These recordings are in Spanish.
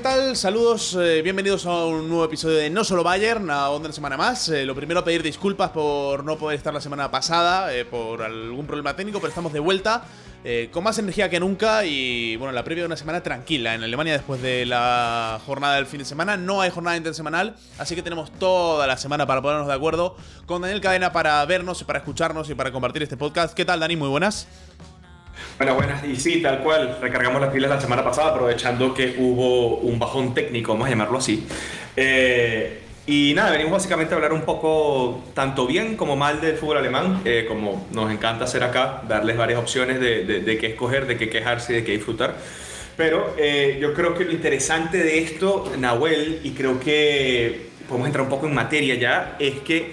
¿Qué tal? Saludos, eh, bienvenidos a un nuevo episodio de No Solo Bayern, a otra semana más. Eh, lo primero, pedir disculpas por no poder estar la semana pasada, eh, por algún problema técnico, pero estamos de vuelta, con más energía que nunca y, bueno, la previa de una semana tranquila en Alemania después de la jornada del fin de semana. No hay jornada intersemanal, así que tenemos toda la semana para ponernos de acuerdo con Daniel Cadena para vernos para escucharnos y para compartir este podcast. ¿Qué tal, Dani? Muy buenas. Bueno, buenas, y sí, tal cual, recargamos las pilas la semana pasada aprovechando que hubo un bajón técnico, vamos a llamarlo así. Eh, y nada, venimos básicamente a hablar un poco tanto bien como mal del fútbol alemán, eh, como nos encanta hacer acá, darles varias opciones de, de, qué escoger, de qué quejarse de qué disfrutar. Pero eh, yo creo que lo interesante de esto, Nahuel, y creo que podemos entrar un poco en materia ya, es que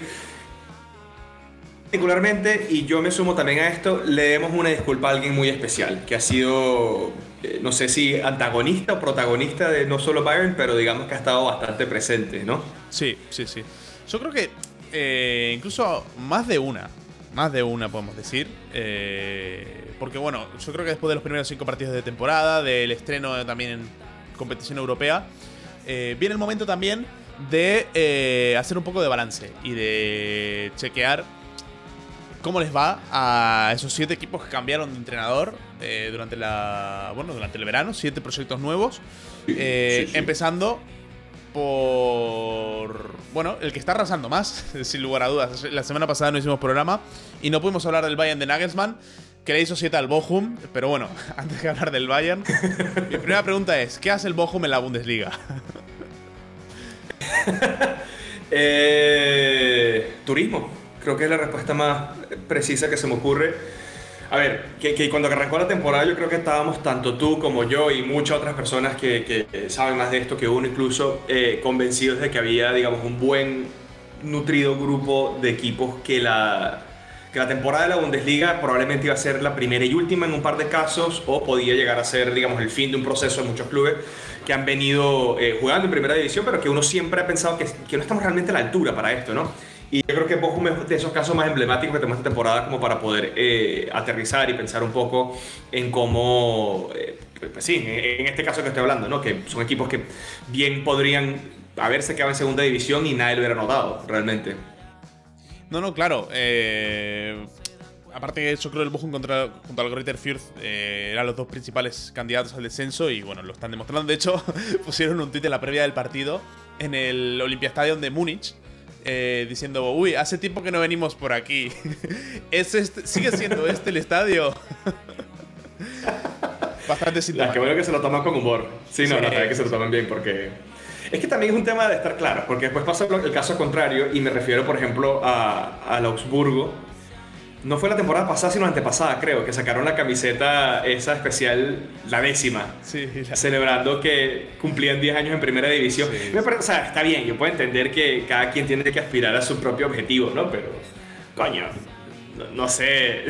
Particularmente, y yo me sumo también a esto, le demos una disculpa a alguien muy especial, que ha sido, eh, no sé si antagonista o protagonista de no solo Bayern, pero digamos que ha estado bastante presente, ¿no? Sí, sí, sí. Yo creo que eh, incluso más de una, más de una podemos decir, eh, porque bueno, yo creo que después de los primeros cinco partidos de temporada, del estreno también en competición europea, viene el momento también de hacer un poco de balance y de chequear cómo les va a esos siete equipos que cambiaron de entrenador eh, durante la bueno durante el verano, siete proyectos nuevos, eh, empezando por bueno el que está arrasando más, sin lugar a dudas. La semana pasada no hicimos programa y no pudimos hablar del Bayern de Nagelsmann. Que le hizo siete al Bochum, pero bueno, antes de hablar del Bayern, mi primera pregunta es: ¿qué hace el Bochum en la Bundesliga? Eh, turismo. Creo que es la respuesta más precisa que se me ocurre. A ver, que, cuando arrancó la temporada yo creo que estábamos tanto tú como yo y muchas otras personas que, saben más de esto que uno incluso eh, convencidos de que había, digamos, un buen nutrido grupo de equipos que la, que la temporada de la Bundesliga probablemente iba a ser la primera y última en un par de casos o podía llegar a ser, digamos, el fin de un proceso en muchos clubes que han venido eh, jugando en primera división, pero que uno siempre ha pensado que, que no estamos realmente a la altura para esto, ¿no? Y yo creo que Bochum es de esos casos más emblemáticos que tenemos esta temporada como para poder eh, aterrizar y pensar un poco en cómo, eh, pues sí, en este caso que estoy hablando, ¿no? que son equipos que bien podrían haberse quedado en segunda división y nadie lo hubiera notado, realmente. No, no, claro. Eh, aparte que yo creo que el Bochum contra, contra el Greater Fürth eran los dos principales candidatos al descenso y bueno, lo están demostrando. De hecho, pusieron un tuit en la previa del partido en el Olympiastadion de Múnich eh, diciendo, uy, hace tiempo que no venimos por aquí. ¿Es este, ¿Sigue siendo este el estadio? Bastante simpático. que bueno que se lo toman con humor. Sí, no, no, que se lo toman bien porque... Es que también es un tema de estar claro, porque después pasa el caso contrario y me refiero, por ejemplo, a, a Augsburgo, no fue la temporada pasada, sino la antepasada, creo, que sacaron la camiseta esa especial, la décima, celebrando que cumplían 10 años en primera división. o sea, está bien, yo puedo entender que cada quien tiene que aspirar a su propio objetivo, ¿no? Pero, coño, no, sé,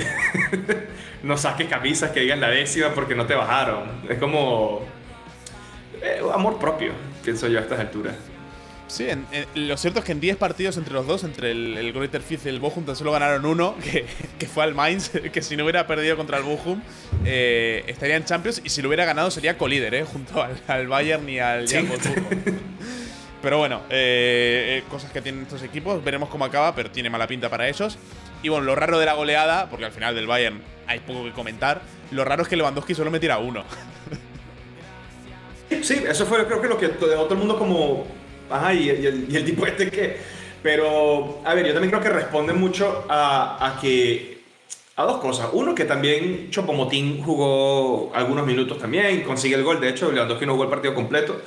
no saques camisas que digan la décima porque no te bajaron. Es como eh, amor propio, pienso yo a estas alturas. Sí, lo cierto es que en 10 partidos entre los dos, entre el, el Greuther Fifth y el Bochum, tan solo ganaron uno, que, que, fue al Mainz, que si no hubiera perdido contra el Bochum, eh, estaría en Champions y si lo hubiera ganado sería colíder, eh, junto al, Bayern y al sí. Pero bueno, eh, eh, cosas que tienen estos equipos, veremos cómo acaba, pero tiene mala pinta para ellos. Y bueno, lo raro de la goleada, porque al final del Bayern hay poco que comentar, lo raro es que Lewandowski solo me tira uno. Sí, eso fue creo que lo que todo el mundo como Ajá, y, el, tipo este que... Pero, a ver, yo también creo que responde mucho a, que... A dos cosas. Uno, que también Chopomotín jugó algunos minutos también, consigue el gol. De hecho, Lewandowski no jugó el partido completo.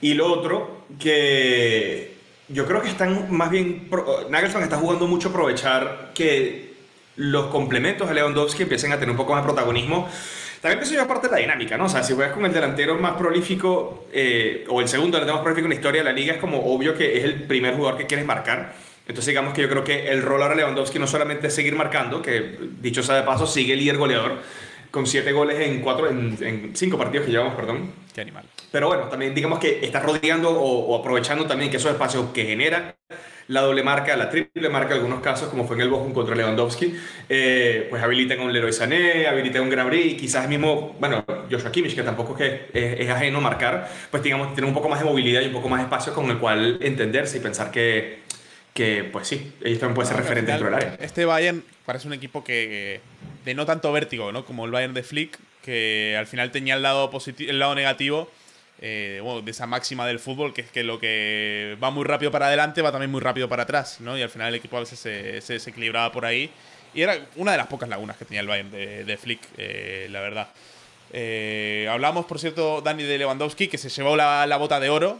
Y lo otro, que yo creo que están más bien... Nagelsmann está jugando mucho aprovechar que los complementos de Lewandowski empiecen a tener un poco más de protagonismo también eso ya parte de la dinámica, ¿no? O sea, si juegas con el delantero más prolífico eh, o el segundo delantero más prolífico en la historia de la liga, es como obvio que es el primer jugador que quieres marcar. Entonces, digamos que yo creo que el rol ahora Lewandowski no solamente es seguir marcando, que dicho sea de paso, sigue el líder goleador con siete goles en cuatro, en, cinco partidos que llevamos, perdón. Qué animal. Pero bueno, también digamos que está rodeando o, o aprovechando también que esos espacios que genera la doble marca, la triple marca en algunos casos, como fue en el Bochum contra Lewandowski, eh, pues habilitan a un Leroy Sané, habilitan a un Gnabry quizás el mismo, bueno, Joshua Kimmich, que tampoco es que es, ajeno a marcar, pues digamos, tiene un poco más de movilidad y un poco más de espacio con el cual entenderse y pensar que, que pues sí, ellos también pueden ser referentes dentro del área. Este Bayern parece un equipo que de no tanto vértigo, ¿no? Como el Bayern de Flick, que al final tenía el lado, el lado negativo eh, de esa máxima del fútbol, que es que lo que va muy rápido para adelante va también muy rápido para atrás, ¿no? Y al final el equipo a veces se, se, equilibraba por ahí. Y era una de las pocas lagunas que tenía el Bayern de, Flick, eh, la verdad. Eh, hablamos, por cierto, Dani de Lewandowski, que se llevó la, la bota de oro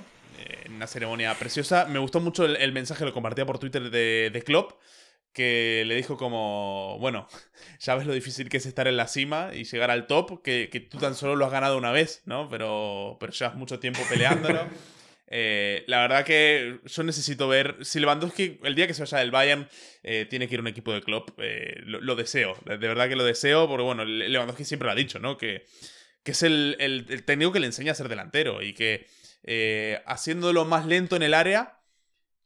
en una ceremonia preciosa. Me gustó mucho el, mensaje, lo compartía por Twitter de, de Klopp que le dijo como, bueno, sabes lo difícil que es estar en la cima y llegar al top, que, que tú tan solo lo has ganado una vez, ¿no? Pero, pero llevas mucho tiempo peleándolo. Eh, la verdad que yo necesito ver. Si Lewandowski, el día que se vaya del Bayern, eh, tiene que ir un equipo de club. Eh, lo, deseo. De verdad que lo deseo, porque bueno, Lewandowski siempre lo ha dicho, ¿no? Que, que es el, el, el técnico que le enseña a ser delantero y que haciéndolo más lento en el área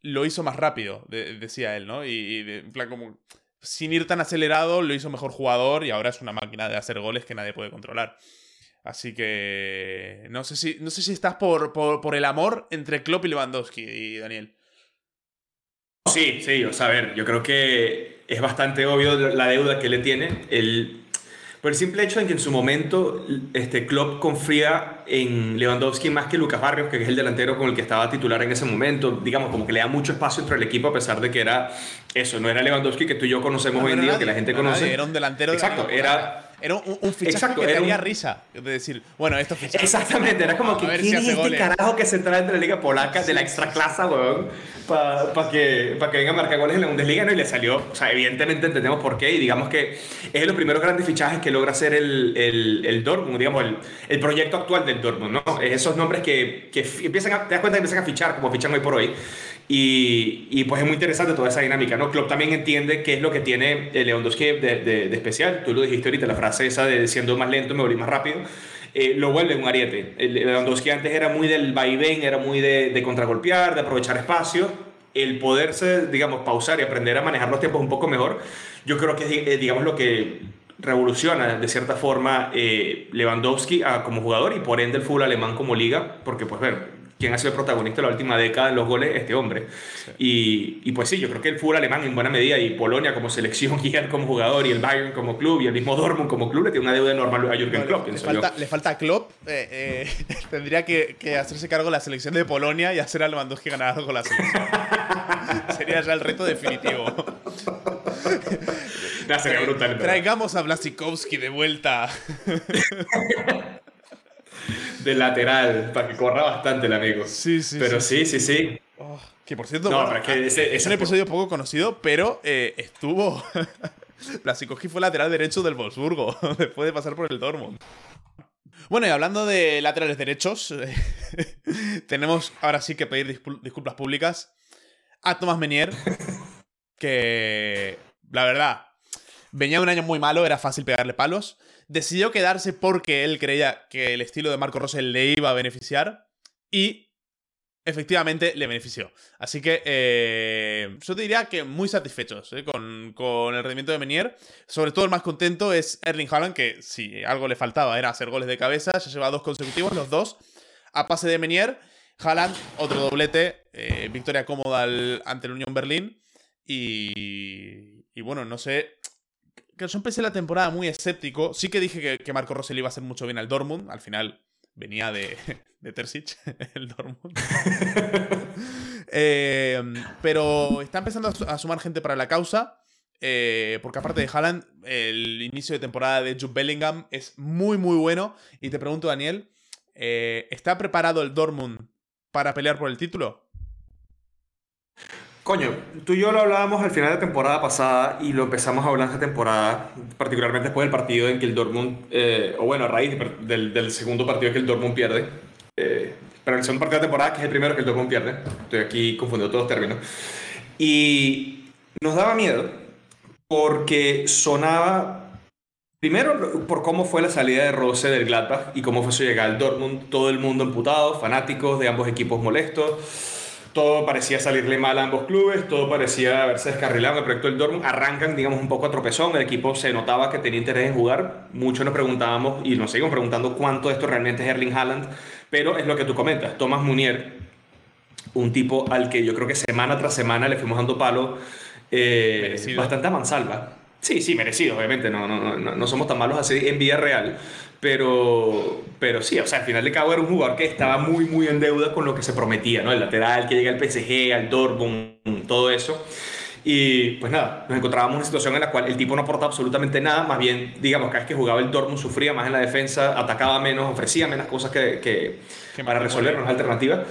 lo hizo más rápido, decía él, ¿no? Y, en plan como sin ir tan acelerado, lo hizo mejor jugador y ahora es una máquina de hacer goles que nadie puede controlar. Así que no sé si, no sé si estás por, por, el amor entre Klopp y Lewandowski, y Daniel. Sí, sí, o sea, a ver, yo creo que es bastante obvio la deuda que le tiene. El, por el simple hecho de que en su momento este Klopp confía en Lewandowski más que Lucas Barrios, que es el delantero con el que estaba titular en ese momento. Digamos, como que le da mucho espacio entre el equipo a pesar de que era eso, no era Lewandowski que tú y yo conocemos hoy en día, que la gente conoce. Era un delantero. Exacto, era era un, un fichaje Exacto, que tenía risa. De decir, bueno, esto fichaje. Exactamente, era como que ¿quién es este carajo que se trae de la Liga Polaca, de la extra clase, weón? Para que, pa que venga a marcar goles en la Bundesliga, ¿no? Y le salió, o sea, evidentemente entendemos por qué, y digamos que es de los primeros grandes fichajes que logra hacer el, el, el Dortmund, digamos, el, el, proyecto actual del Dortmund, ¿no? Esos nombres que, que empiezan a, te das cuenta que empiezan a fichar, como fichan hoy por hoy, y, y, pues es muy interesante toda esa dinámica, ¿no? Klopp también entiende qué es lo que tiene Lewandowski de, de, de, especial. Tú lo dijiste ahorita, la frase esa de siendo más lento me volví más rápido. Eh, lo vuelve un ariete. Lewandowski antes era muy del vaivén, era muy de, de contragolpear, de aprovechar espacio. El poderse, digamos, pausar y aprender a manejar los tiempos un poco mejor, yo creo que es, eh, digamos, lo que revoluciona de cierta forma eh, Lewandowski a, como jugador y por ende el fútbol alemán como liga, porque pues ver, quien ha sido el protagonista de la última década en los goles, este hombre. Y, y, pues sí, yo creo que el fútbol alemán en buena medida y Polonia como selección, Gigan como jugador y el Bayern como club y el mismo Dortmund como club le tiene una deuda enorme a Jürgen Klopp. Le, falta, le falta a Klopp, eh, eh, tendría que, que, hacerse cargo de la selección de Polonia y hacer a Lewandowski ganar con la selección. sería ya el reto definitivo. sería brutal. Traigamos a Blasikowski de vuelta de lateral para que corra bastante el amigo. Sí, sí. Pero sí, sí, sí. Oh, que por cierto, es, un episodio poco conocido, pero eh, estuvo. Blasikowski fue lateral derecho del Wolfsburgo después de pasar por el Dortmund. Bueno, y hablando de laterales derechos, tenemos ahora sí que pedir disculpas públicas a Thomas Menier, que la verdad venía un año muy malo, era fácil pegarle palos decidió quedarse porque él creía que el estilo de Marco Rosell le iba a beneficiar y efectivamente le benefició. Así que eh, yo te diría que muy satisfechos con, con, el rendimiento de Menier. Sobre todo el más contento es Erling Haaland, que si algo le faltaba era hacer goles de cabeza, ya lleva dos consecutivos, los dos, a pase de Menier. Haaland, otro doblete, eh, victoria cómoda ante el Unión Berlín. Y, y bueno, no sé, yo empecé la temporada muy escéptico. Sí que dije que, Marco Rosell iba a hacer mucho bien al Dortmund. Al final venía de, de Terzic, el Dortmund. Eh, pero está empezando a sumar gente para la causa. Eh, porque aparte de Haaland, el inicio de temporada de Jude Bellingham es muy, muy bueno. Y te pregunto, Daniel, eh, ¿está preparado el Dortmund para pelear por el título? Coño, tú y yo lo hablábamos al final de temporada pasada y lo empezamos a hablar esta temporada, particularmente después del partido en que el Dortmund, eh, o bueno, a raíz del, del, segundo partido que el Dortmund pierde, eh, pero el segundo partido de temporada que es el primero que el Dortmund pierde, estoy aquí confundiendo todos los términos, y nos daba miedo porque sonaba, primero por cómo fue la salida de Rose del Gladbach y cómo fue su llegada al Dortmund, todo el mundo emputado, fanáticos de ambos equipos molestos todo parecía salirle mal a ambos clubes, todo parecía haberse descarrilado en el proyecto del Dortmund. Arrancan, digamos, un poco a tropezón, el equipo se notaba que tenía interés en jugar. Muchos nos preguntábamos y nos seguimos preguntando cuánto de esto realmente es Erling Haaland, pero es lo que tú comentas. Thomas Munier, un tipo al que yo creo que semana tras semana le fuimos dando palo, eh, bastante a mansalva. Sí, sí, merecido, obviamente, no, no, no, no somos tan malos así en vida real, pero, pero sí, o sea, al final de cabo era un jugador que estaba muy, muy en deuda con lo que se prometía, ¿no? El lateral que llega al PSG, al Dortmund, todo eso. Y pues nada, nos encontrábamos en una situación en la cual el tipo no aportaba absolutamente nada, más bien, digamos, cada vez que jugaba el Dortmund sufría más en la defensa, atacaba menos, ofrecía menos cosas que, que para resolver una alternativa.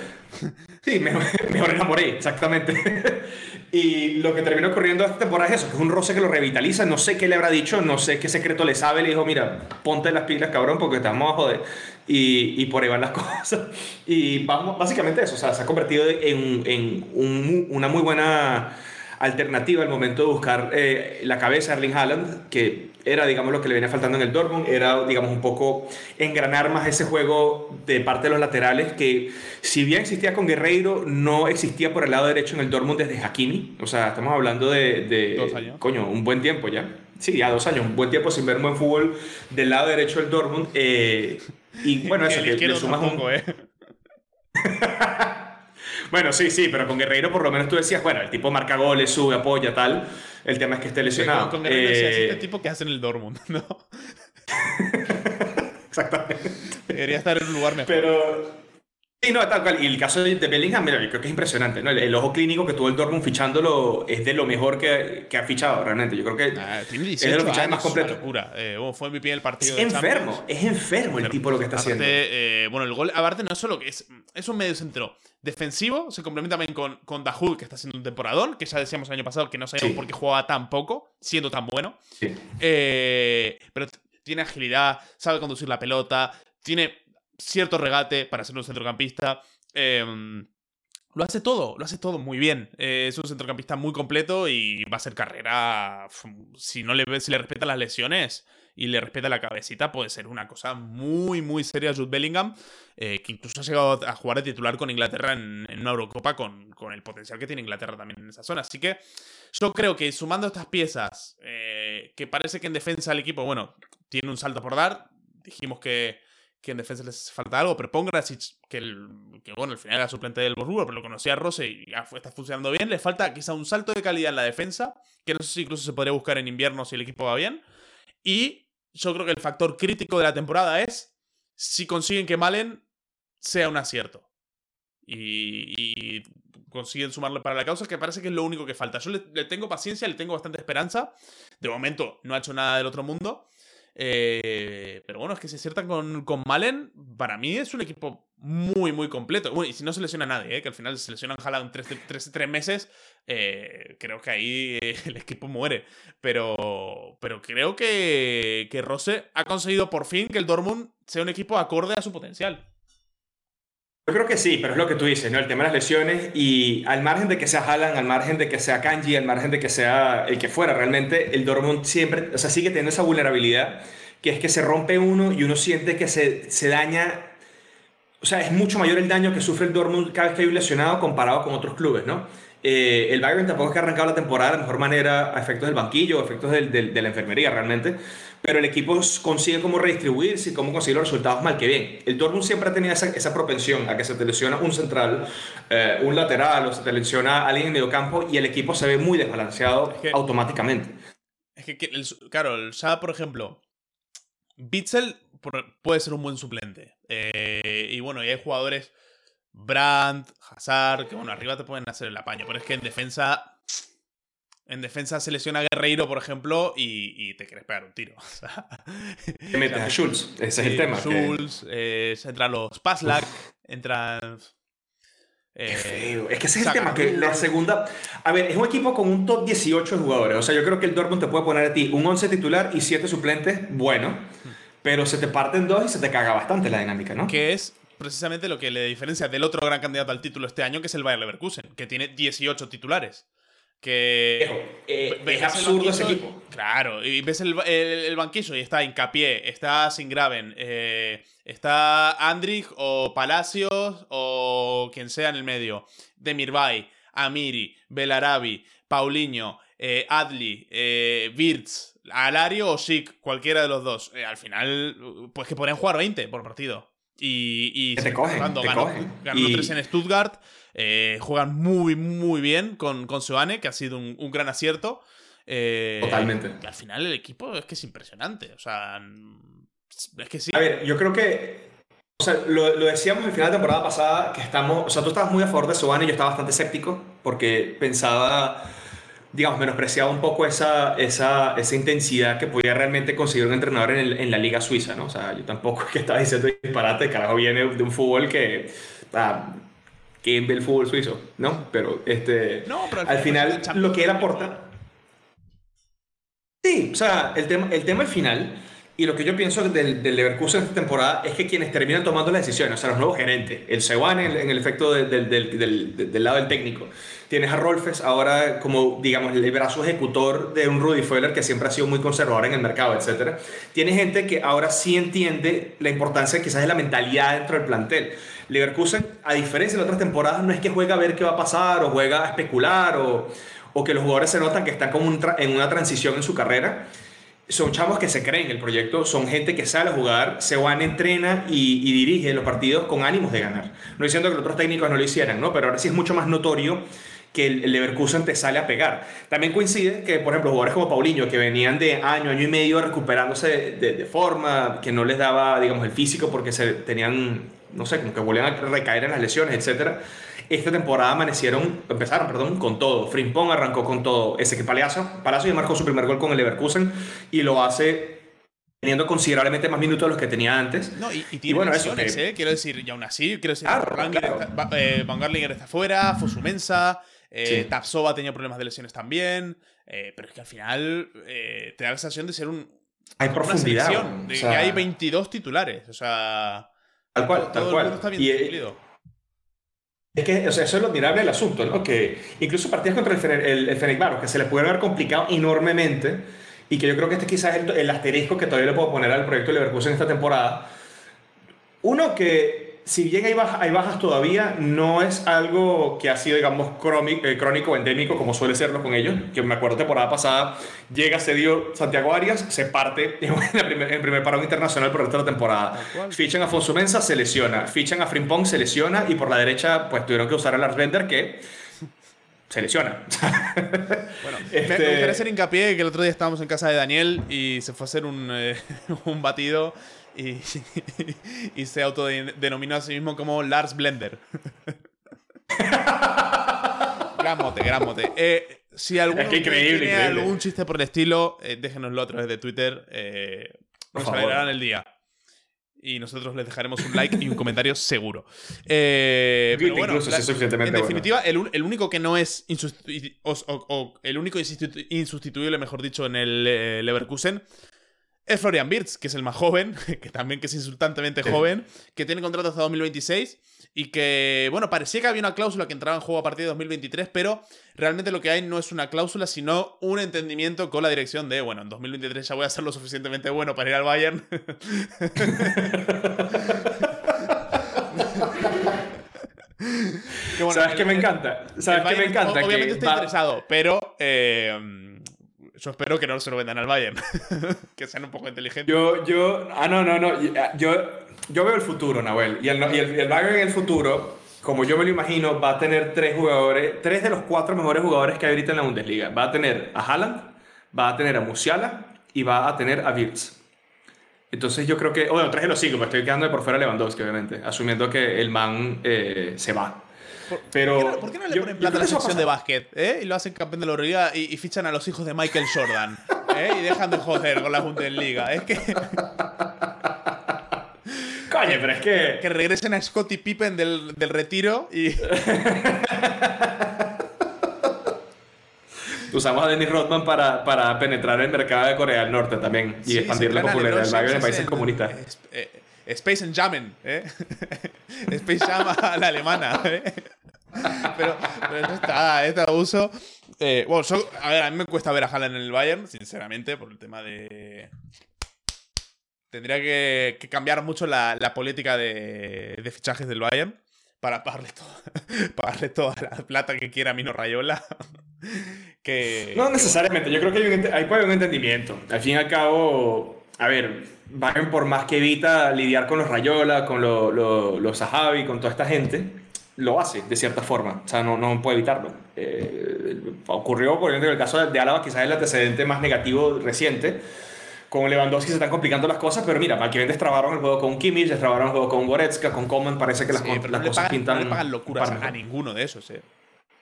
Sí, mejor, mejor enamoré, exactamente. y lo que terminó ocurriendo esta temporada es eso, que es un roce que lo revitaliza, no sé qué le habrá dicho, no sé qué secreto le sabe, le dijo, mira, ponte las pilas, cabrón, porque estamos a joder. Y, y por ahí van las cosas. Y vamos, básicamente eso, o sea, se ha convertido en, en un, una muy buena alternativa al momento de buscar eh, la cabeza de Erling Haaland, que era, digamos, lo que le venía faltando en el Dortmund, era, digamos, un poco engranar más ese juego de parte de los laterales, que si bien existía con Guerreiro, no existía por el lado derecho en el Dortmund desde Hakimi. O sea, estamos hablando de, dos años. coño, un buen tiempo ya. Sí, ya dos años, un buen tiempo sin ver buen fútbol del lado derecho del Dortmund. Eh, y bueno, eso, que le sumas un... Poco, ¿eh? Bueno, sí, sí, pero con Guerreiro por lo menos tú decías, bueno, el tipo marca goles, sube, apoya, tal. El tema es que esté lesionado. con, Guerreiro eh... este tipo que hace en el Dortmund, ¿no? Exactamente. Debería estar en un lugar mejor. Pero Sí, no, tal cual. Y el caso de Bellingham, mira, yo creo que es impresionante. ¿no? El, ojo clínico que tuvo el Dortmund fichándolo es de lo mejor que, que ha fichado, realmente. Yo creo que ah, tiene 18 es de los fichajes más completos. locura. Eh, fue mi pie el partido. Es enfermo, es enfermo el tipo lo que está haciendo. Eh, bueno, el gol, aparte, no es solo que es, es un medio centro defensivo, se complementa también con, con Dahoud, que está haciendo un temporadón, que ya decíamos el año pasado que no sabíamos por qué jugaba tan poco, siendo tan bueno. Sí. Eh, pero tiene agilidad, sabe conducir la pelota, tiene cierto regate para ser un centrocampista. Em, lo hace todo, lo hace todo muy bien. Eh, es un centrocampista muy completo y va a ser carrera. Si no le, si le respeta las lesiones y le respeta la cabecita, puede ser una cosa muy, muy seria Jude Bellingham, eh, que incluso ha llegado a jugar de titular con Inglaterra en, una Eurocopa con, con, el potencial que tiene Inglaterra también en esa zona. Así que yo creo que sumando estas piezas, eh, que parece que en defensa el equipo, bueno, tiene un salto por dar. Dijimos que que en defensa les falta algo, pero Pongracic, que, el, que bueno, al final era suplente del Borussia, pero lo conocía a Rose y ya está funcionando bien, le falta quizá un salto de calidad en la defensa, que no sé si incluso se podría buscar en invierno si el equipo va bien. Y yo creo que el factor crítico de la temporada es si consiguen que Malen sea un acierto. Y, consiguen sumarle para la causa, que parece que es lo único que falta. Yo le, le, tengo paciencia, le tengo bastante esperanza. De momento no ha hecho nada del otro mundo. Eh, pero bueno, es que si aciertan con, con Malen, para mí es un equipo muy, muy completo. Y si no se lesiona nadie, ¿eh? que al final se lesionan Haaland tres, tres, tres meses, eh, creo que ahí el equipo muere. Pero, pero creo que, que Rose ha conseguido por fin que el Dortmund sea un equipo acorde a su potencial. Yo creo que sí, pero es lo que tú dices, ¿no? El tema de las lesiones y al margen de que sea Haaland, al margen de que sea Kanji, al margen de que sea el que fuera, realmente el Dortmund siempre, o sea, sigue teniendo esa vulnerabilidad que es que se rompe uno y uno siente que se, se daña, o sea, es mucho mayor el daño que sufre el Dortmund cada vez que hay un lesionado comparado con otros clubes, ¿no? Eh, el Bayern tampoco es que ha arrancado la temporada de la mejor manera a efectos del banquillo, a efectos del, de la enfermería realmente, pero el equipo consigue cómo redistribuirse y cómo conseguir los resultados mal que bien. El Dortmund siempre ha tenido esa, esa propensión a que se te lesiona un central, eh, un lateral o se te lesiona alguien en medio campo y el equipo se ve muy desbalanceado automáticamente. Es que, claro, ya por ejemplo, Bitzel puede ser un buen suplente. Eh, y bueno, y hay jugadores Brandt, Hazard, que bueno, arriba te pueden hacer el apaño, pero es que en defensa. En defensa se lesiona Guerreiro, por ejemplo, y, te quieres pegar un tiro. te metes a Schulz, ese es el tema. Schulz, eh, entran los Paslak, entran. Eh, es que ese es el tema, que la segunda... A ver, es un equipo con un top 18 de jugadores. O sea, yo creo que el Dortmund te puede poner a ti un 11 titular y 7 suplentes, bueno, hmm. pero se te parten dos y se te caga bastante la dinámica, ¿no? Que es precisamente lo que le diferencia del otro gran candidato al título este año, que es el Bayer Leverkusen, que tiene 18 titulares. Que. Eh, es absurdo ese equipo. Claro, y ves el, el, banquillo y está Incapié, está Singraven, eh, está Andrich o Palacios o quien sea en el medio. Demirbay, Amiri, Belarabi, Paulinho, eh, Adli, eh, Wirtz, Alario o Sik, cualquiera de los dos. Eh, al final, pues que podrían jugar 20 por partido. Y, y te cogen, ganó, ganó 3 en Stuttgart. Eh, juegan muy, muy bien con, con Soane, que ha sido un, un gran acierto. Eh, Totalmente. al final el equipo es que es impresionante. O sea, es que sí. A ver, yo creo que. O sea, lo, lo decíamos el final de temporada pasada, que estamos. O sea, tú estabas muy a favor de Soane y yo estaba bastante escéptico, porque pensaba digamos, menospreciaba un poco esa, esa, esa intensidad que podía realmente conseguir un entrenador en, en, la liga suiza, ¿no? O sea, yo tampoco es que estaba diciendo disparate, carajo viene de un fútbol que... Ah, ¿Quién ve el fútbol suizo? ¿No? Pero, este, no, pero al, final, lo que era aportar... Sí, o sea, el tema, el tema al final y lo que yo pienso del, del Leverkusen esta temporada es que quienes terminan tomando las decisiones, o sea, los nuevos gerentes, el Sewan en, en, el efecto del, del, del, lado del técnico, tienes a Rolfes ahora como, digamos, el brazo ejecutor de un Rudy Feuler que siempre ha sido muy conservador en el mercado, etc. Tienes gente que ahora sí entiende la importancia quizás de la mentalidad dentro del plantel. Leverkusen, a diferencia de otras temporadas, no es que juega a ver qué va a pasar o juega a especular o, o que los jugadores se notan que están como un en una transición en su carrera son chavos que se creen el proyecto, son gente que sabe jugar, se van, entrena y, y, dirige los partidos con ánimos de ganar. No diciendo que los otros técnicos no lo hicieran, ¿no? pero ahora sí es mucho más notorio que el, Leverkusen te sale a pegar. También coincide que, por ejemplo, jugadores como Paulinho, que venían de año, año y medio recuperándose de, de, forma, que no les daba, digamos, el físico porque se tenían, no sé, como que volvían a recaer en las lesiones, etcétera esta temporada amanecieron, empezaron, perdón, con todo. Frimpong arrancó con todo. Ese que Palacio, Palacio ya marcó su primer gol con el Leverkusen y lo hace teniendo considerablemente más minutos de los que tenía antes. No, y, y, y bueno, eso ¿eh? Quiero decir, y aún así, quiero decir, claro, Van, claro. está, eh, Van Garlinger está fuera, Fosumensa, eh, sí. Tapsova tenía problemas de lesiones también, eh, pero es que al final eh, te da la sensación de ser un... Hay profundidad. Selección, de o sea, que hay 22 titulares, o sea... Tal cual, tal cual. Está bien y, eh. Es que o sea, eso es lo admirable del asunto, ¿no? Que incluso partidas contra el, el, el que se les puede haber complicado enormemente, y que yo creo que este quizás es el, el asterisco que todavía le puedo poner al proyecto de Leverkusen esta temporada. Uno que si bien hay, baja, hay, bajas todavía, no es algo que ha sido, digamos, crónico, eh, crónico endémico, como suele serlo con ellos. Que me acuerdo, temporada pasada, llega, se dio Santiago Arias, se parte en, primer, en primer parón internacional por el resto de la temporada. Fichan a Fonso Mensa, se lesiona. Fichan a Frimpong, se lesiona. Y por la derecha, pues tuvieron que usar a Lars Bender, que se lesiona. bueno, este... me, me gustaría hacer hincapié que el otro día estábamos en casa de Daniel y se fue a hacer un, eh, un batido y, y se autodenominó a sí mismo como Lars Blender. gran mote, gran mote. Eh, si alguno es que increíble, tiene increíble. algún chiste por el estilo, eh, déjenoslo a través de Twitter. Eh, nos alegrarán el día. Y nosotros les dejaremos un like y un comentario seguro. Pero bueno, Incluso la, si es suficientemente en definitiva, bueno. el, el, único que no es o, o, o, el único insustituible, mejor dicho, en el Leverkusen es Florian Wirtz, que es el más joven, que también que es insultantemente sí. joven, que tiene contrato hasta 2026 y que, bueno, parecía que había una cláusula que entraba en juego a partir de 2023, pero realmente lo que hay no es una cláusula, sino un entendimiento con la dirección de, bueno, en 2023 ya voy a ser lo suficientemente bueno para ir al Bayern. que bueno, ¿Sabes qué me encanta? ¿Sabes qué me encanta? Obviamente que está interesado, pero... Eh, yo espero que no se lo vendan al Bayern. que sean un poco inteligentes. Yo, yo, ah, no, no, no. Yo, yo veo el futuro, Nahuel. Y el, y el, el Bayern en el futuro, como yo me lo imagino, va a tener tres jugadores, tres de los cuatro mejores jugadores que hay ahorita en la Bundesliga. Va a tener a Haaland, va a tener a Musiala y va a tener a Wirtz. Entonces yo creo que, bueno, tres de los cinco, me estoy quedando de por fuera Lewandowski, obviamente, asumiendo que el man eh, se va. Pero, ¿Por, qué no, ¿Por qué no le ponen plata a la sección de básquet? ¿eh? Y lo hacen campeón de la Liga y, y, fichan a los hijos de Michael Jordan. ¿eh? Y dejan de joder con la Bundesliga. Es que. Coño, pero es que. Que regresen a Scottie Pippen del, del retiro y. Usamos a Dennis Rodman para, para penetrar el mercado de Corea del Norte también y sí, expandir la popularidad del en países comunistas. Space and Jammen, ¿eh? Space Jam a la alemana, ¿eh? Pero, pero está, este abuso. Eh, a ver, a mí me cuesta ver a Haaland en el Bayern, sinceramente, por el tema de. Tendría que, cambiar mucho la, política de, fichajes del Bayern para pagarle, todo, pagarle toda la plata que quiera Mino Rayola. que, no necesariamente, yo creo que hay, un, hay un entendimiento. Al fin y al cabo, a ver, Bayern por más que evita lidiar con los Rayola, con los Sahabi, con toda esta gente, lo hace de cierta forma. O sea, no, no puede evitarlo. Eh, ocurrió, por ejemplo, en el caso de Álava, quizás el antecedente más negativo reciente. Con Lewandowski se están complicando las cosas, pero mira, que destrabaron el juego con Kimmich, destrabaron el juego con Goretzka, con Coman, parece que las, las cosas pintan. No le pagan locuras a ninguno de esos, eh.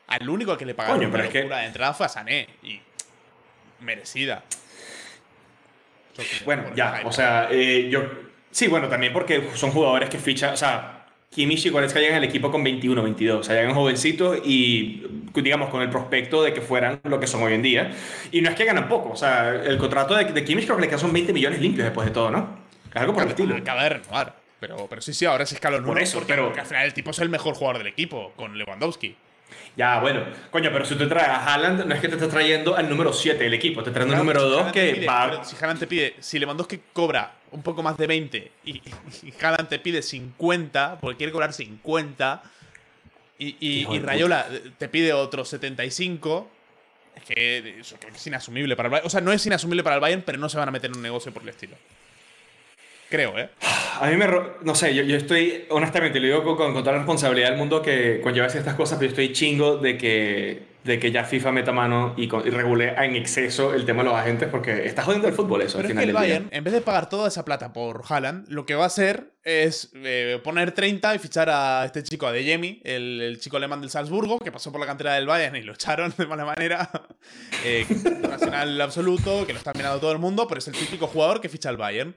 Al único que le pagaron Coño, pero locura de entrada fue a Sané. Y merecida. Bueno, ya, o sea, eh, yo. Sí, bueno, también porque son jugadores que fichan. O sea, Kimmich y Goretzka llegan al equipo con 21, 22. O sea, llegan jovencitos y, digamos, con el prospecto de que fueran lo que son hoy en día. Y no es que ganan poco. O sea, el contrato de, de Kimmich creo que le quedan son 20 millones limpios después de todo, ¿no? Algo por el estilo. Acaba de renovar. Pero, pero sí, sí, ahora es escalón Por eso, pero. al final el tipo es el mejor jugador del equipo, con Lewandowski. Ya, bueno, coño, pero si tú traes a Haaland, no es que te estás trayendo al número 7 del equipo, te traes al número 2 que va. si Haaland te pide, si Lewandowski cobra un poco más de 20 y, y Haaland te pide 50, porque quiere cobrar 50, y, y, Rayola te pide otros 75, es que eso es inasumible para el Bayern. O sea, no es inasumible para el Bayern, pero no se van a meter en un negocio por el estilo. Creo, ¿eh? A mí me. No sé, yo, yo estoy. Honestamente, lo digo con, con, toda la responsabilidad del mundo que conlleva estas cosas, pero yo estoy chingo de que, de que ya FIFA meta mano y, y, regule en exceso el tema de los agentes, porque está jodiendo el fútbol eso. Pero al final es que el Bayern, en vez de pagar toda esa plata por Haaland, lo que va a hacer es eh, poner 30 y fichar a este chico, a De Jemi, el, el, chico alemán del Salzburgo, que pasó por la cantera del Bayern y lo echaron de mala manera. eh, nacional absoluto, que lo está mirando todo el mundo, pero es el típico jugador que ficha al Bayern.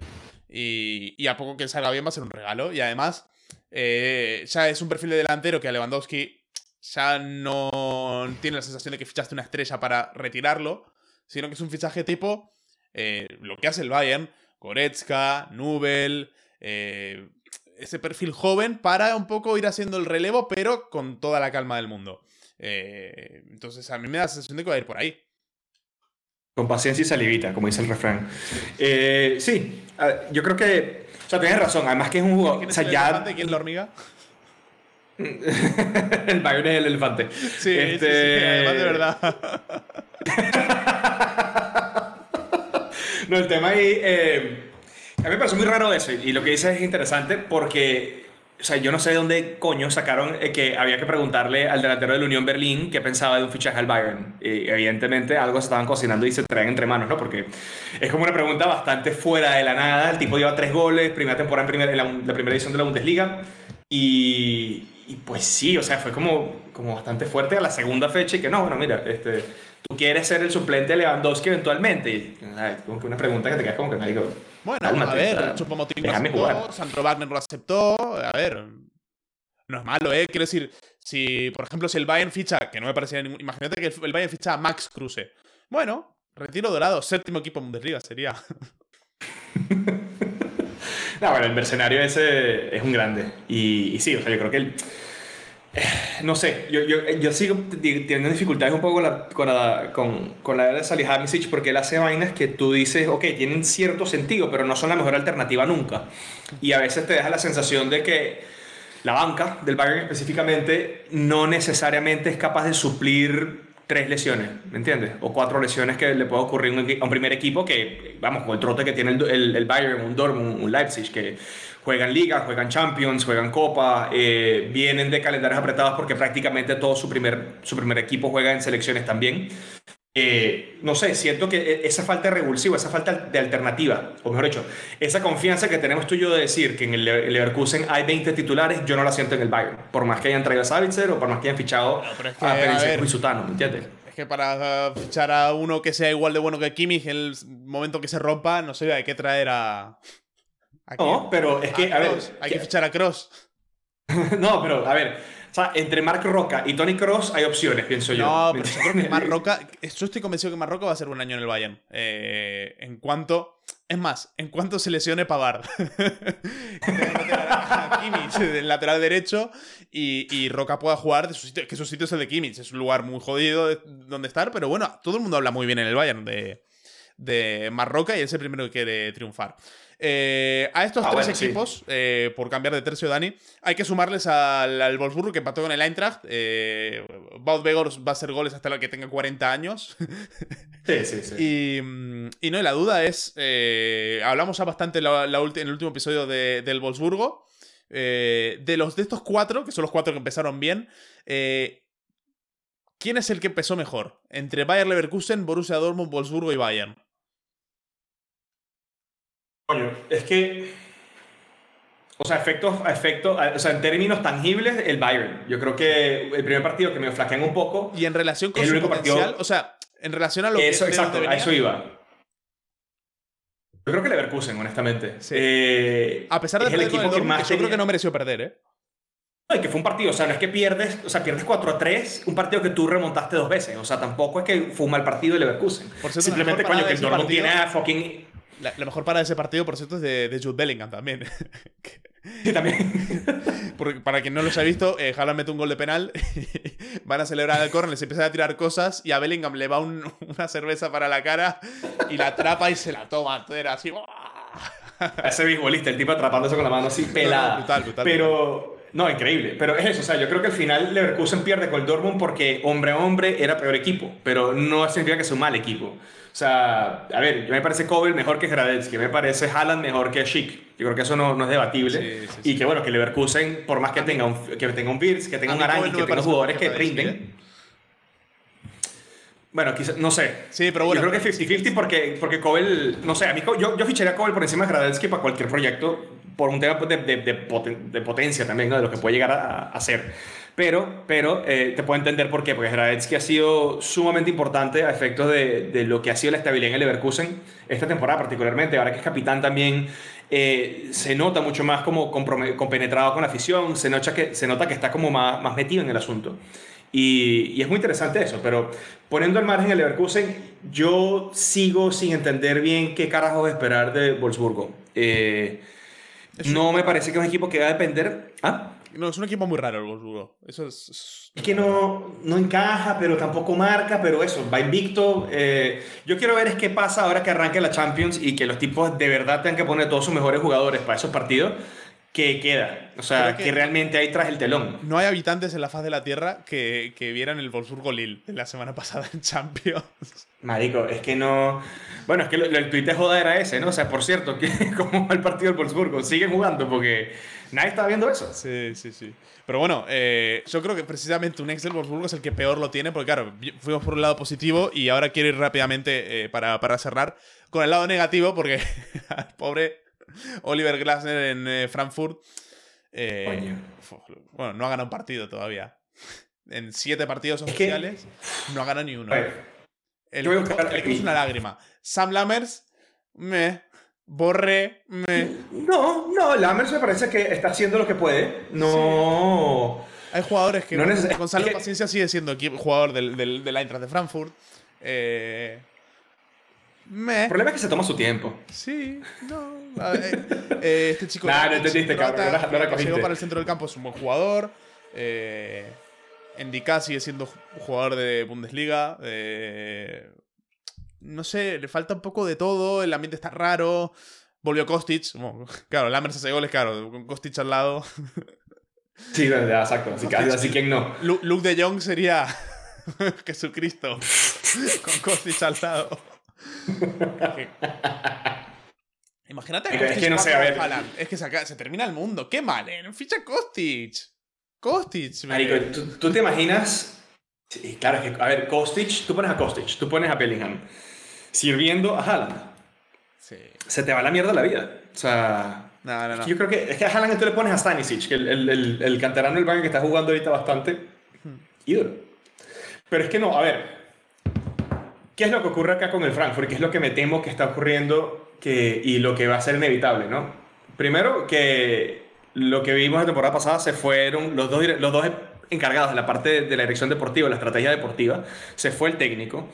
Y, a poco que salga bien va a ser un regalo. Y además, eh, ya es un perfil de delantero que a Lewandowski ya no tiene la sensación de que fichaste una estrella para retirarlo, sino que es un fichaje tipo eh, lo que hace el Bayern, Goretzka, Nubel, eh, ese perfil joven para un poco ir haciendo el relevo, pero con toda la calma del mundo. entonces a mí me da la sensación de que va a ir por ahí. Con paciencia y salivita, como dice el refrán. Eh, sí, yo creo que. O sea, tienes razón. Además, que es un jugador. ¿Quién es o sea, el ya... elefante? ¿Quién es la hormiga? el Bayern es el elefante. Sí, este... sí, sí, además de verdad. no, el tema ahí. Eh, a mí me parece muy raro eso. Y lo que dices es interesante porque o sea, yo no sé de dónde coño sacaron eh, que había que preguntarle al delantero de la Unión Berlín qué pensaba de un fichaje al Bayern. Y evidentemente algo se estaban cocinando y se traen entre manos, ¿no? Porque es como una pregunta bastante fuera de la nada. El tipo lleva tres goles, primera temporada en, la, primera edición de la Bundesliga. Y, y, pues sí, o sea, fue como, como bastante fuerte a la segunda fecha y que no, bueno, mira, este, tú quieres ser el suplente de Lewandowski eventualmente. Y, como que una pregunta que te quedas como que me digo, bueno, a ver, Chupomotín lo aceptó, Sandro Wagner lo aceptó, a ver, no es malo, ¿eh? Quiero decir, si, por ejemplo, si el Bayern ficha, que no me parecía ningún... Imagínate que el Bayern ficha a Max Kruse. Bueno, retiro dorado, séptimo equipo en Bundesliga sería. no, bueno, el mercenario ese es un grande. Y, y sí, o sea, yo creo que él... No sé, yo, yo, yo sigo teniendo dificultades un poco con la, con con, la de Salihamidzic porque él hace vainas que tú dices, ok, tienen cierto sentido, pero no son la mejor alternativa nunca. Y a veces te deja la sensación de que la banca del Bayern específicamente no necesariamente es capaz de suplir tres lesiones, ¿me entiendes? O cuatro lesiones que le puede ocurrir a un, primer equipo que, vamos, con el trote que tiene el, el, Bayern, un Dortmund, un Leipzig, que juegan Liga, juegan Champions, juegan Copa, eh, vienen de calendarios apretados porque prácticamente todo su primer, su primer equipo juega en selecciones también. Eh, no sé, siento que e, esa falta de revulsivo, esa falta de alternativa, o mejor dicho, esa confianza que tenemos tú y yo de decir que en el Leverkusen hay 20 titulares, yo no la siento en el Bayern. Por más que hayan traído a Savitzer o por más que hayan fichado a Perisic y Sutano, ¿me entiendes? Es que para fichar a uno que sea igual de bueno que Kimmich en el momento que se rompa, no sé, hay que traer a no, pero es que, a, ver. Hay que, fichar a Cross. no, pero a ver. O sea, entre Mark Roca y Tony Cross hay opciones, pienso yo. No, pero yo creo que Mark Roca. Yo estoy convencido que Mark Roca va a ser un año en el Bayern. Eh, en cuanto Es más, en cuanto se lesione Pavard. Kimmich del lateral derecho y, y, Roca pueda jugar de su sitio. Que su sitio es el de Kimmich. Es un lugar muy jodido donde estar, pero bueno, todo el mundo habla muy bien en el Bayern de, de Marroca y es el primero que quiere triunfar. Eh, a estos ah, tres equipos, eh, por cambiar de tercio, Dani, hay que sumarles al, al Wolfsburgo que empató con el Eintracht. Eh, Baut va a hacer goles hasta la que tenga 40 años. Sí, sí, sí. y, mm, y no, la duda es. hablamos ya bastante en el último episodio del Wolfsburgo. de los de estos cuatro, que son los cuatro que empezaron bien, ¿quién es el que empezó mejor? Entre Bayern Leverkusen, Borussia Dortmund, Wolfsburgo y Bayern. Coño, es que. O sea, efectos, efectos, o sea, en términos tangibles, el Bayern. Yo creo que el primer partido que me flaquean un poco. Y en relación con su potencial, o sea, en relación a lo eso, que. Exacto, a eso iba. Yo creo que Leverkusen, honestamente. Sí. Eh, a pesar de el equipo que más. Yo creo que no mereció perder, ¿eh? No, y que fue un partido, o sea, no es que pierdes, o sea, pierdes 4 a 3, un partido que tú remontaste dos veces. O sea, tampoco es que fue un mal partido de Leverkusen. Por Simplemente, coño, que el Dortmund tiene a fucking la, mejor para ese partido, por cierto, es de, de Jude Bellingham también. sí, también. Porque para quien no los haya visto, eh, Haaland mete un gol de penal, van a celebrar el córner, les empiezan a tirar cosas y a Bellingham le va una cerveza para la cara y la atrapa y se la toma era así. Ese beisbolista, el tipo atrapándose con la mano así pelada. brutal, brutal. Pero... No, increíble. Pero es eso, o sea, yo creo que al final Leverkusen pierde con el Dortmund porque hombre a hombre era peor equipo, pero no significa que sea un mal equipo. O sea, a ver, me parece Kovel mejor que Gradetsky, me parece Haaland mejor que Schick. Yo creo que eso no, no es debatible. Y que bueno, que Leverkusen, por más que tenga un, que tenga un Birz, que tenga un Aranqui, que tenga jugadores que rinden. Bueno, quizás, no sé. Sí, pero bueno. Yo creo que 50-50 porque, porque Kovel, no sé, a mí yo, yo ficharía a Kovel por encima de Gradetsky para cualquier proyecto, por un tema de, de, de, potencia también, ¿no? de lo que puede llegar a, hacer. Pero, pero eh, te puedo entender por qué, porque Gradetsky ha sido sumamente importante a efectos de, de, lo que ha sido la estabilidad en el Leverkusen esta temporada particularmente, ahora que es capitán también eh, se nota mucho más como compenetrado con la afición, se nota que, se nota que está como más, más metido en el asunto. Y, y, es muy interesante eso, pero poniendo al margen el Leverkusen, yo sigo sin entender bien qué carajos esperar de Wolfsburgo. Eh, no me parece que es un equipo que va a depender... ¿Ah? No, es un equipo muy raro el Wolfsburgo. Eso es, es... que no, no encaja, pero tampoco marca, pero eso, va invicto. Eh, yo quiero ver es qué pasa ahora que arranque la Champions y que los tipos de verdad tengan que poner todos sus mejores jugadores para esos partidos que queda. O sea, que, realmente hay tras el telón. No hay habitantes en la faz de la Tierra que, que vieran el Wolfsburgo Lille la semana pasada en Champions. Marico, es que no. Bueno, es que el tweet de joda era ese, ¿no? O sea, por cierto, que como va el partido del Wolfsburgo, siguen jugando porque nadie está viendo eso. Sí, sí, sí. Pero bueno, eh, yo creo que precisamente un ex del Wolfsburgo es el que peor lo tiene, porque claro, fuimos por un lado positivo y ahora quiero ir rápidamente eh, para, para cerrar con el lado negativo, porque al pobre Oliver Glasner en eh, Frankfurt. Eh, bueno, no ha ganado un partido todavía. En siete partidos oficiales no ha ganado ni uno. El, es una lágrima. Sam Lammers, me. Borre, me. No, no, Lammers me parece que está haciendo lo que puede. No. Hay jugadores que. No Gonzalo Paciencia sigue siendo jugador del, del, del Eintracht de Frankfurt. Eh, el problema es que se toma su tiempo. Sí, no. Eh, este chico. nah, no entendiste, cabrón. No Llegó para el centro del campo, es un buen jugador. Eh, Endika sigue siendo jugador de Bundesliga. Eh, no sé, le falta un poco de todo. El ambiente está raro. Volvió Kostic. claro, Lammers hace goles, claro, con Kostic al lado. Sí, exacto. Así, que, así que no. Luke de Jong sería Jesucristo. con Kostic al lado. Imagínate que, es que no sé, a ver. Es que se, termina el mundo. ¡Qué mal! ¿eh? Ficha Kostic. Kostic. ¿tú, te imaginas. Sí, claro, es que, a ver, Kostic, tú pones a Kostic, tú pones a Bellingham sirviendo a Haaland. Sí. Se te va la mierda la vida. O sea. No, no, no. Yo creo que es que a Haaland tú le pones a Stanisic, que el, el, el, canterano del banco que está jugando ahorita bastante. Ídolo. Pero es que no, a ver, ¿Qué es lo que ocurre acá con el Frankfurt? ¿Qué es lo que me temo que está ocurriendo que, y lo que va a ser inevitable? ¿no? Primero, que lo que vimos la temporada pasada se fueron los dos, los dos encargados de la parte de la dirección deportiva, la estrategia deportiva, se fue el técnico.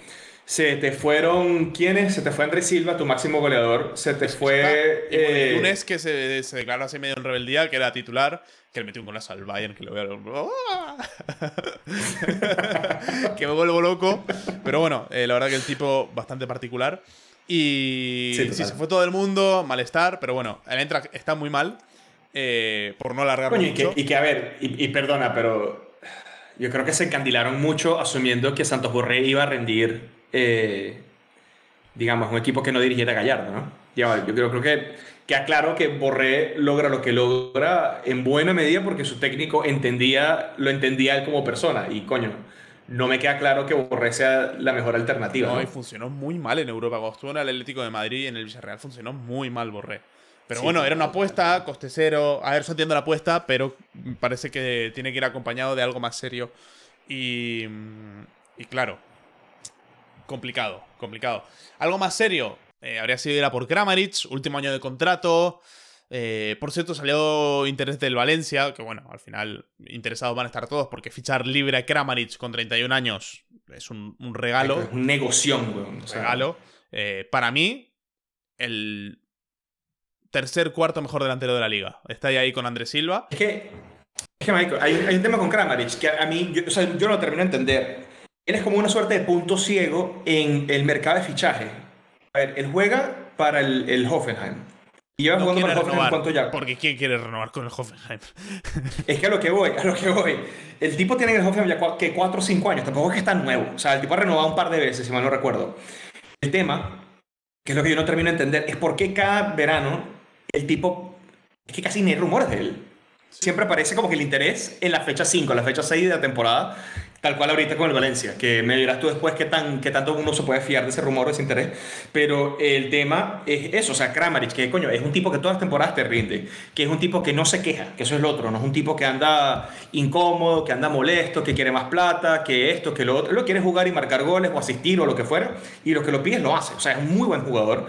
Se te fueron, ¿quiénes? Se te fue Andrés Silva, tu máximo goleador. Se te fue... Eh... Lunes que se, se declaró así medio en rebeldía, que era titular, que le metió un golazo al Bayern, que lo veo... que me vuelvo loco. Pero bueno, eh, la verdad que el tipo bastante particular. Y sí, se fue todo el mundo, malestar, pero bueno, el Eintracht está muy mal. Eh, por no alargar mucho. Y que, y que, a ver, y, y, perdona, pero yo creo que se encandilaron mucho asumiendo que Santos Borré iba a rendir eh, digamos, un equipo que no dirigiera Gallardo, ¿no? yo creo, creo que queda claro que Borré logra lo que logra en buena medida porque su técnico entendía, lo entendía él como persona. Y coño, no me queda claro que Borré sea la mejor alternativa. No, y funcionó muy mal en Europa. Cuando estuvo en el Atlético de Madrid y en el Villarreal funcionó muy mal Borré. Pero bueno, era una apuesta, coste cero. A ver, yo entiendo la apuesta, pero parece que tiene que ir acompañado de algo más serio. Y, y claro, complicado, complicado. Algo más serio, eh, habría sido ir a por Kramaric, último año de contrato. Eh, por cierto, salió interés del Valencia, que bueno, al final interesados van a estar todos, porque fichar libre a Kramaric con 31 años es un, regalo. Es un negoción, güey. Un regalo. Eh, para mí, el tercer, cuarto mejor delantero de la liga. Está ahí, con Andrés Silva. Es que, es que Michael, hay, un tema con Kramaric que a mí, yo, o sea, yo no termino de entender. Él es como una suerte de punto ciego en el mercado de fichaje. A ver, él juega para el, el Hoffenheim. Y lleva jugando para el Hoffenheim cuánto ya. Porque ¿quién quiere renovar con el Hoffenheim? es que a lo que voy, a lo que voy. El tipo tiene en el Hoffenheim ya que 4 o 5 años, tampoco es que está nuevo. O sea, el tipo ha renovado un par de veces, si mal no recuerdo. El tema, que es lo que yo no termino de entender, es por qué cada verano el tipo. Es que casi ni hay rumores de él. Siempre aparece como que el interés en la fecha 5, la fecha 6 de la temporada, Tal cual ahorita con el Valencia, que me dirás tú después qué, tan, qué tanto uno se puede fiar de ese rumor, de ese interés. Pero el tema es eso, o sea, Kramaric, que coño, es un tipo que todas las temporadas te rinde, que es un tipo que no se queja, que eso es lo otro, no es un tipo que anda incómodo, que anda molesto, que quiere más plata, que esto, que lo otro. Lo quiere jugar y marcar goles o asistir o lo que fuera, y lo que lo pides lo hace. O sea, es un muy buen jugador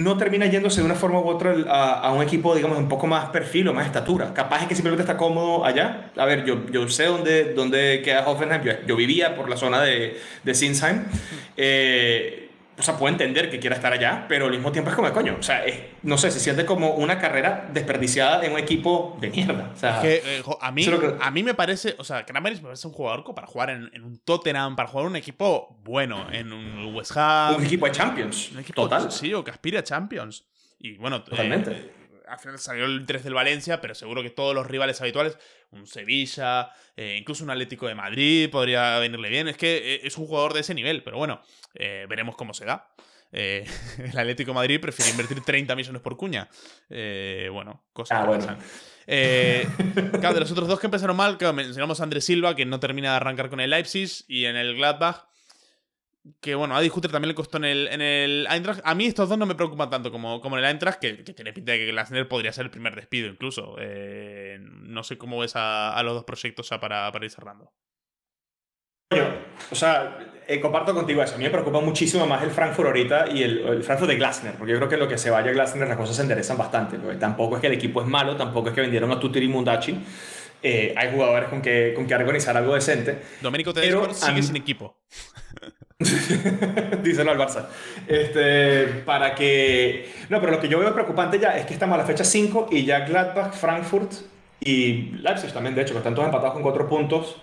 no termina yéndose de una forma u otra a, un equipo, digamos, un poco más perfil o más estatura. Capaz es que simplemente está cómodo allá. A ver, yo, yo sé dónde, dónde queda Hoffenheim. Yo, vivía por la zona de, de Sinsheim. Eh, o sea, puedo entender que quiera estar allá, pero al mismo tiempo es como coño. O sea, no sé, se siente como una carrera desperdiciada en un equipo de mierda. O sea, es que, eh, a, mí, a mí me parece, o sea, Kramaric me parece un jugador para jugar en, un Tottenham, para jugar en un equipo bueno, en un West Ham. Un equipo de Champions. Un equipo, Total. Sí, o que aspire a Champions. Y bueno, Totalmente. Eh, al final salió el interés del Valencia, pero seguro que todos los rivales habituales, un Sevilla, eh, incluso un Atlético de Madrid podría venirle bien. Es que eh, es un jugador de ese nivel, pero bueno, eh, veremos cómo se da. el Atlético de Madrid prefiere invertir 30 millones por cuña. bueno, cosas ah, que bueno. claro, de los otros dos que empezaron mal, mencionamos a Andrés Silva, que no termina de arrancar con el Leipzig, y en el Gladbach que bueno, a Discuter también le costó en el, en el Eintracht. A mí estos dos no me preocupan tanto como, como en el Eintracht, que, tiene pinta de que Glasner podría ser el primer despido incluso. Eh, no sé cómo ves a, a, los dos proyectos para, para ir cerrando. O sea, eh, comparto contigo eso. A mí me preocupa muchísimo más el Frankfurt ahorita y el, el, Frankfurt de Glasner, porque yo creo que lo que se vaya a Glasner las cosas se enderezan bastante. Porque tampoco es que el equipo es malo, tampoco es que vendieron a Tutir y Mundachi. Eh, hay jugadores con que, con que organizar algo decente. Domenico Tedesco sigue sin equipo. Díselo al Barça. Este, para que. No, pero lo que yo veo preocupante ya es que estamos a la fecha 5 y ya Gladbach, Frankfurt y Leipzig también, de hecho, que están todos empatados con 4 puntos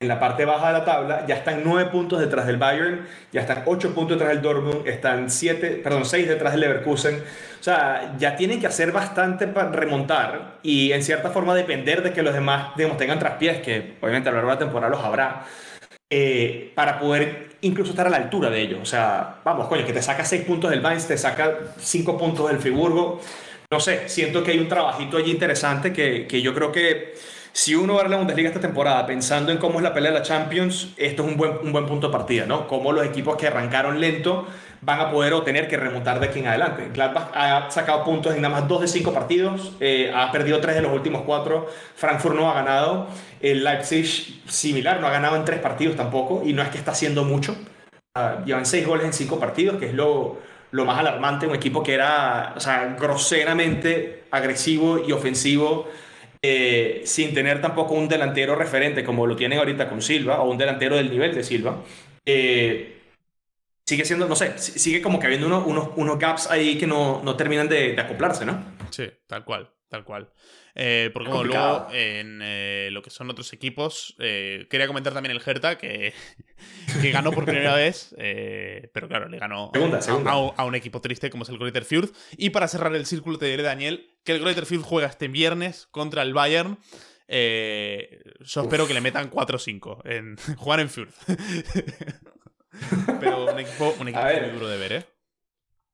en la parte baja de la tabla, ya están 9 puntos detrás del Bayern, ya están 8 puntos detrás del Dortmund, están 7, perdón, 6 detrás del Leverkusen. O sea, ya tienen que hacer bastante para remontar y en cierta forma depender de que los demás, digamos, tengan traspiés, que obviamente a lo largo de la temporada los habrá eh, para poder incluso estar a la altura de ellos. O sea, vamos, coño, que te saca 6 puntos del Mainz, te saca 5 puntos del Friburgo. No sé, siento que hay un trabajito allí interesante que, que yo creo que si uno va a la Bundesliga esta temporada pensando en cómo es la pelea de la Champions, esto es un buen, un buen punto de partida, ¿no? Cómo los equipos que arrancaron lento van a poder o tener que remontar de aquí en adelante. Gladbach ha sacado puntos en nada más 2 de 5 partidos, eh, ha perdido 3 de los últimos 4, Frankfurt no ha ganado, el Leipzig similar, no ha ganado en 3 partidos tampoco, y no es que está haciendo mucho. Uh, llevan 6 goles en 5 partidos, que es lo, lo más alarmante, un equipo que era o sea, groseramente agresivo y ofensivo. Eh, sin tener tampoco un delantero referente como lo tienen ahorita con Silva o un delantero del nivel de Silva. Eh, sigue siendo, no sé, sigue como que habiendo unos, unos, gaps ahí que no, no terminan de, de, acoplarse, ¿no? Sí, tal cual, tal cual. Eh, porque luego en eh, lo que son otros equipos, eh, quería comentar también el Hertha, que, que ganó por primera vez, pero claro, le ganó A, un equipo triste como es el Greuther Fürth. Y para cerrar el círculo te diré, Daniel, que el Greuther Fürth juega este viernes contra el Bayern. yo espero que le metan 4-5 en jugar en Fürth. pero un equipo, un equipo muy duro de ver, ¿eh?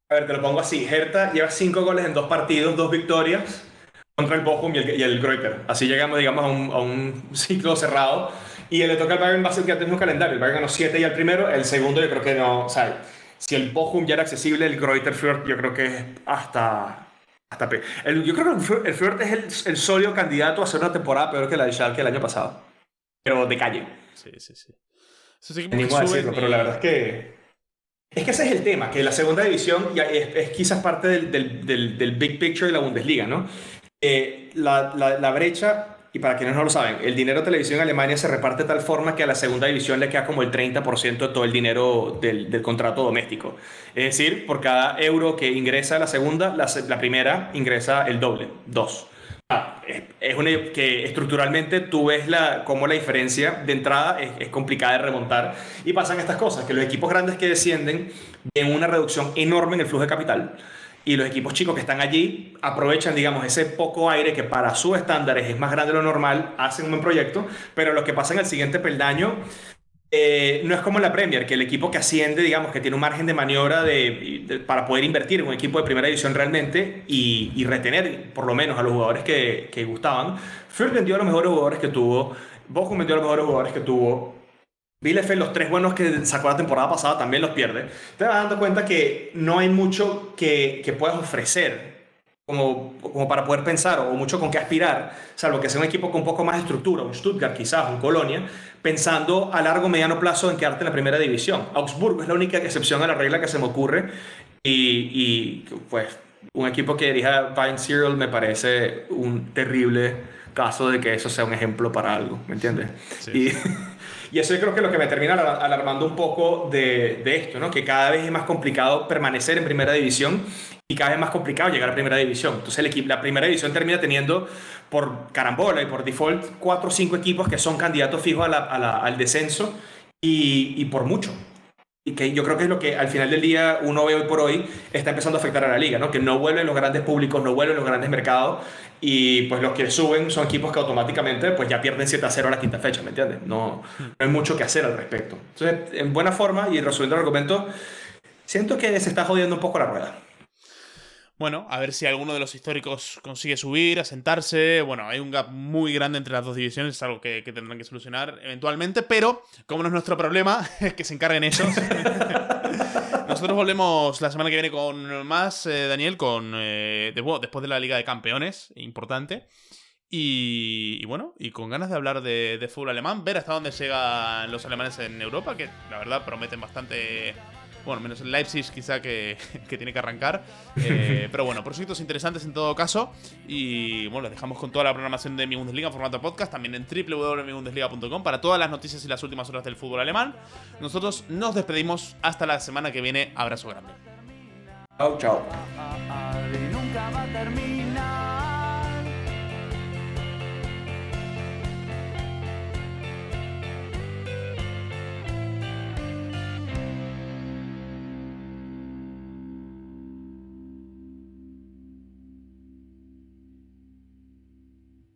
A ver, te lo pongo así. Hertha lleva 5 goles en dos partidos, dos victorias contra el Bochum y el, y el Greuter. Así llegamos, digamos, a un, a un ciclo cerrado. Y le toca al Bayern ser que tenemos un calendario. El Bayern ganó 7 y el primero, el segundo yo creo que no. O sea, si el Bochum ya era accesible, el Greuter Fjord yo creo que es hasta. hasta el, yo creo que el Fjord es el, el sólido candidato a hacer una temporada peor que la de Schalke el año pasado. Pero de calle. Sí, sí, sí. Eso sí que decirlo, pero la verdad es que. Es que ese es el tema, que la segunda división es, es quizás parte del, del, del, big picture de la Bundesliga, ¿no? Eh, la, la, brecha, y para quienes no lo saben, el dinero de televisión en Alemania se reparte de tal forma que a la segunda división le queda como el 30% de todo el dinero del, del, contrato doméstico. Es decir, por cada euro que ingresa la segunda, la, la primera ingresa el doble, dos. Ah, es una, que estructuralmente tú ves la, cómo la diferencia de entrada es, es, complicada de remontar y pasan estas cosas, que los equipos grandes que descienden ven una reducción enorme en el flujo de capital y los equipos chicos que están allí aprovechan, digamos, ese poco aire que para sus estándares es más grande de lo normal, hacen un buen proyecto, pero los que pasan al siguiente peldaño eh, no es como la Premier, que el equipo que asciende, digamos, que tiene un margen de maniobra de, para poder invertir en un equipo de primera división realmente y, retener por lo menos a los jugadores que, que gustaban. Fürth vendió a los mejores jugadores que tuvo, Bochum vendió a los mejores jugadores que tuvo, Bielefeld, los tres buenos que sacó la temporada pasada, también los pierde. Te vas dando cuenta que no hay mucho que, que puedas ofrecer como, como para poder pensar o mucho con qué aspirar, salvo que sea un equipo con un poco más de estructura, un Stuttgart quizás, un Colonia, pensando a largo o mediano plazo en quedarte en la primera división. Augsburgo es la única excepción a la regla que se me ocurre y, y pues un equipo que dirija Vine Cyril me parece un terrible caso de que eso sea un ejemplo para algo, ¿me entiendes? Y, y eso yo creo que es lo que me termina alarmando un poco de, de, esto, ¿no? Que cada vez es más complicado permanecer en primera división y cada vez más complicado llegar a primera división. Entonces el equipo, la primera división termina teniendo por carambola y por default cuatro o cinco equipos que son candidatos fijos a la, al descenso y, y por mucho y que yo creo que es lo que al final del día uno ve hoy por hoy está empezando a afectar a la liga, ¿no? Que no vuelven los grandes públicos, no vuelven los grandes mercados y pues los que suben son equipos que automáticamente pues ya pierden 7 a 0 a la quinta fecha, ¿me entiendes? No, no hay mucho que hacer al respecto. Entonces, en buena forma y resumiendo el argumento, siento que se está jodiendo un poco la rueda. Bueno, a ver si alguno de los históricos consigue subir, asentarse. Bueno, hay un gap muy grande entre las dos divisiones, es algo que, tendrán que solucionar eventualmente, pero como no es nuestro problema, es que se encarguen ellos. Nosotros volvemos la semana que viene con más, eh, Daniel, con eh, después de la Liga de Campeones, importante. Y, bueno, y con ganas de hablar de, de fútbol alemán, ver hasta dónde llegan los alemanes en Europa, que la verdad prometen bastante bueno, menos el Leipzig quizá que, tiene que arrancar. Eh, pero bueno, proyectos interesantes en todo caso. Y bueno, les dejamos con toda la programación de Mi Bundesliga en formato podcast, también en www.mibundesliga.com para todas las noticias y las últimas horas del fútbol alemán. Nosotros nos despedimos hasta la semana que viene. Abrazo grande. Chao, chao.